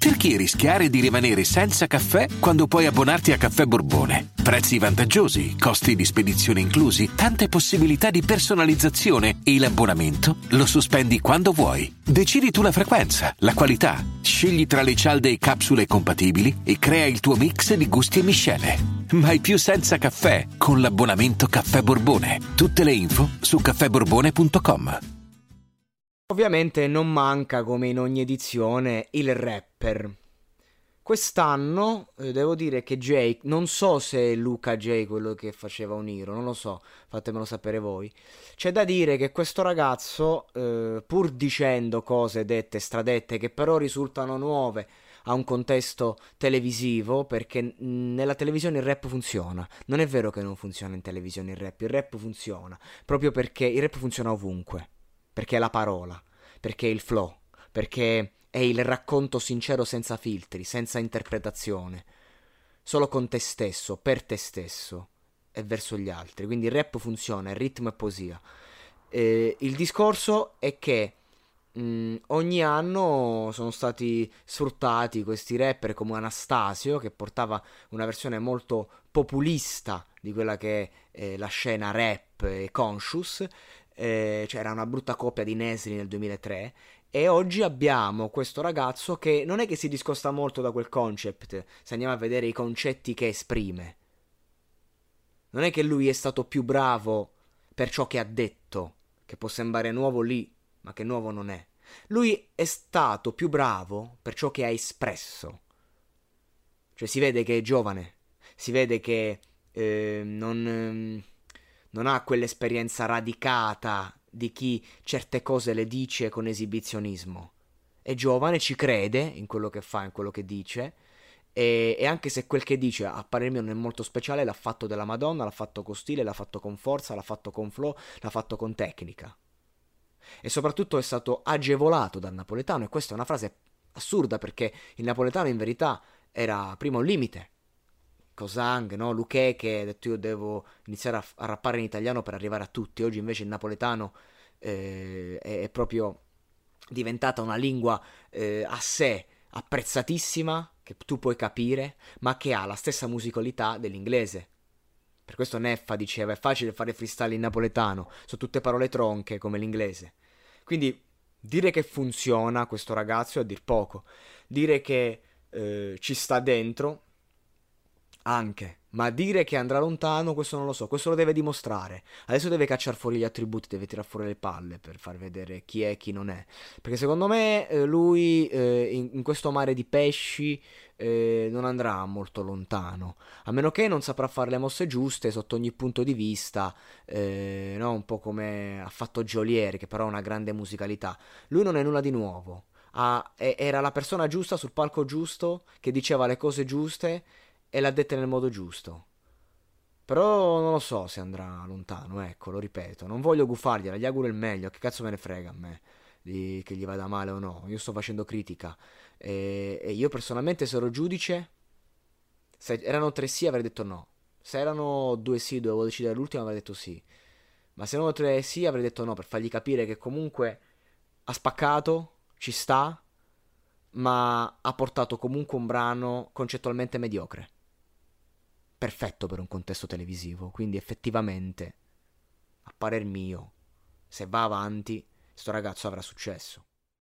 Perché rischiare di rimanere senza caffè quando puoi abbonarti a Caffè Borbone? Prezzi vantaggiosi, costi di spedizione inclusi, tante possibilità di personalizzazione e l'abbonamento lo sospendi quando vuoi. Decidi tu la frequenza, la qualità, scegli tra le cialde e capsule compatibili e crea il tuo mix di gusti e miscele. Mai più senza caffè con l'abbonamento Caffè Borbone. Tutte le info su caffèborbone.com. Ovviamente non manca, come in ogni edizione, il rapper. Quest'anno eh, devo dire che Jake, non so se è Luca J quello che faceva Uniro, non lo so, fatemelo sapere voi. C'è da dire che questo ragazzo, eh, pur dicendo cose dette, stradette, che però risultano nuove a un contesto televisivo, perché nella televisione il rap funziona. Non è vero che non funziona in televisione il rap, il rap funziona, proprio perché il rap funziona ovunque perché è la parola, perché è il flow, perché è il racconto sincero senza filtri, senza interpretazione, solo con te stesso, per te stesso e verso gli altri. Quindi il rap funziona, il ritmo è poesia. Eh, il discorso è che mh, mm, ogni anno sono stati sfruttati questi rapper come Anastasio che portava una versione molto populista di quella che è eh, la scena rap e conscious eh, cioè era una brutta copia di Nesri nel 2003 e oggi abbiamo questo ragazzo che non è che si discosta molto da quel concept, se andiamo a vedere i concetti che esprime. Non è che lui è stato più bravo per ciò che ha detto, che può sembrare nuovo lì, ma che nuovo non è. Lui è stato più bravo per ciò che ha espresso. Cioè si vede che è giovane, si vede che eh, non, ehm, non ha quell'esperienza radicata di chi certe cose le dice con esibizionismo. È giovane, ci crede in quello che fa, in quello che dice. E, e, anche se quel che dice a parer mio non è molto speciale, l'ha fatto della Madonna, l'ha fatto con stile, l'ha fatto con forza, l'ha fatto con flow, l'ha fatto con tecnica. E soprattutto è stato agevolato dal napoletano, e questa è una frase assurda perché il napoletano in verità era prima un limite, Cosang, no? Luque che ha detto io devo iniziare a, a, rappare in italiano per arrivare a tutti, oggi invece il napoletano eh, è, è, proprio diventata una lingua eh, a sé apprezzatissima, che tu puoi capire, ma che ha la stessa musicalità dell'inglese. Per questo Neffa diceva è facile fare freestyle in napoletano, sono tutte parole tronche come l'inglese. Quindi dire che funziona questo ragazzo è a dir poco. Dire che eh, ci sta dentro anche. Ma dire che andrà lontano, questo non lo so, questo lo deve dimostrare. Adesso deve cacciare fuori gli attributi, deve tirare fuori le palle per far vedere chi è e chi non è. Perché secondo me eh, lui eh, in, questo mare di pesci eh, non andrà molto lontano. A meno che non saprà fare le mosse giuste sotto ogni punto di vista, no? un po' come ha fatto Jolier, che però ha una grande musicalità. Lui non è nulla di nuovo. Era la persona giusta sul palco giusto, che diceva le cose giuste e l'ha detta nel modo giusto. Però non lo so se andrà lontano, ecco, lo ripeto. Non voglio guffargliela, gli auguro il meglio. Che cazzo me ne frega a me di che gli vada male o no. Io sto facendo critica. E, e io personalmente, se ero giudice, se erano tre sì, avrei detto no. Se erano due sì, dovevo decidere l'ultimo, avrei detto sì. Ma se erano tre sì, avrei detto no, per fargli capire che comunque ha spaccato, ci sta, ma ha portato comunque un brano concettualmente mediocre perfetto per un contesto televisivo, quindi effettivamente, a parer mio, se va avanti, sto ragazzo avrà successo.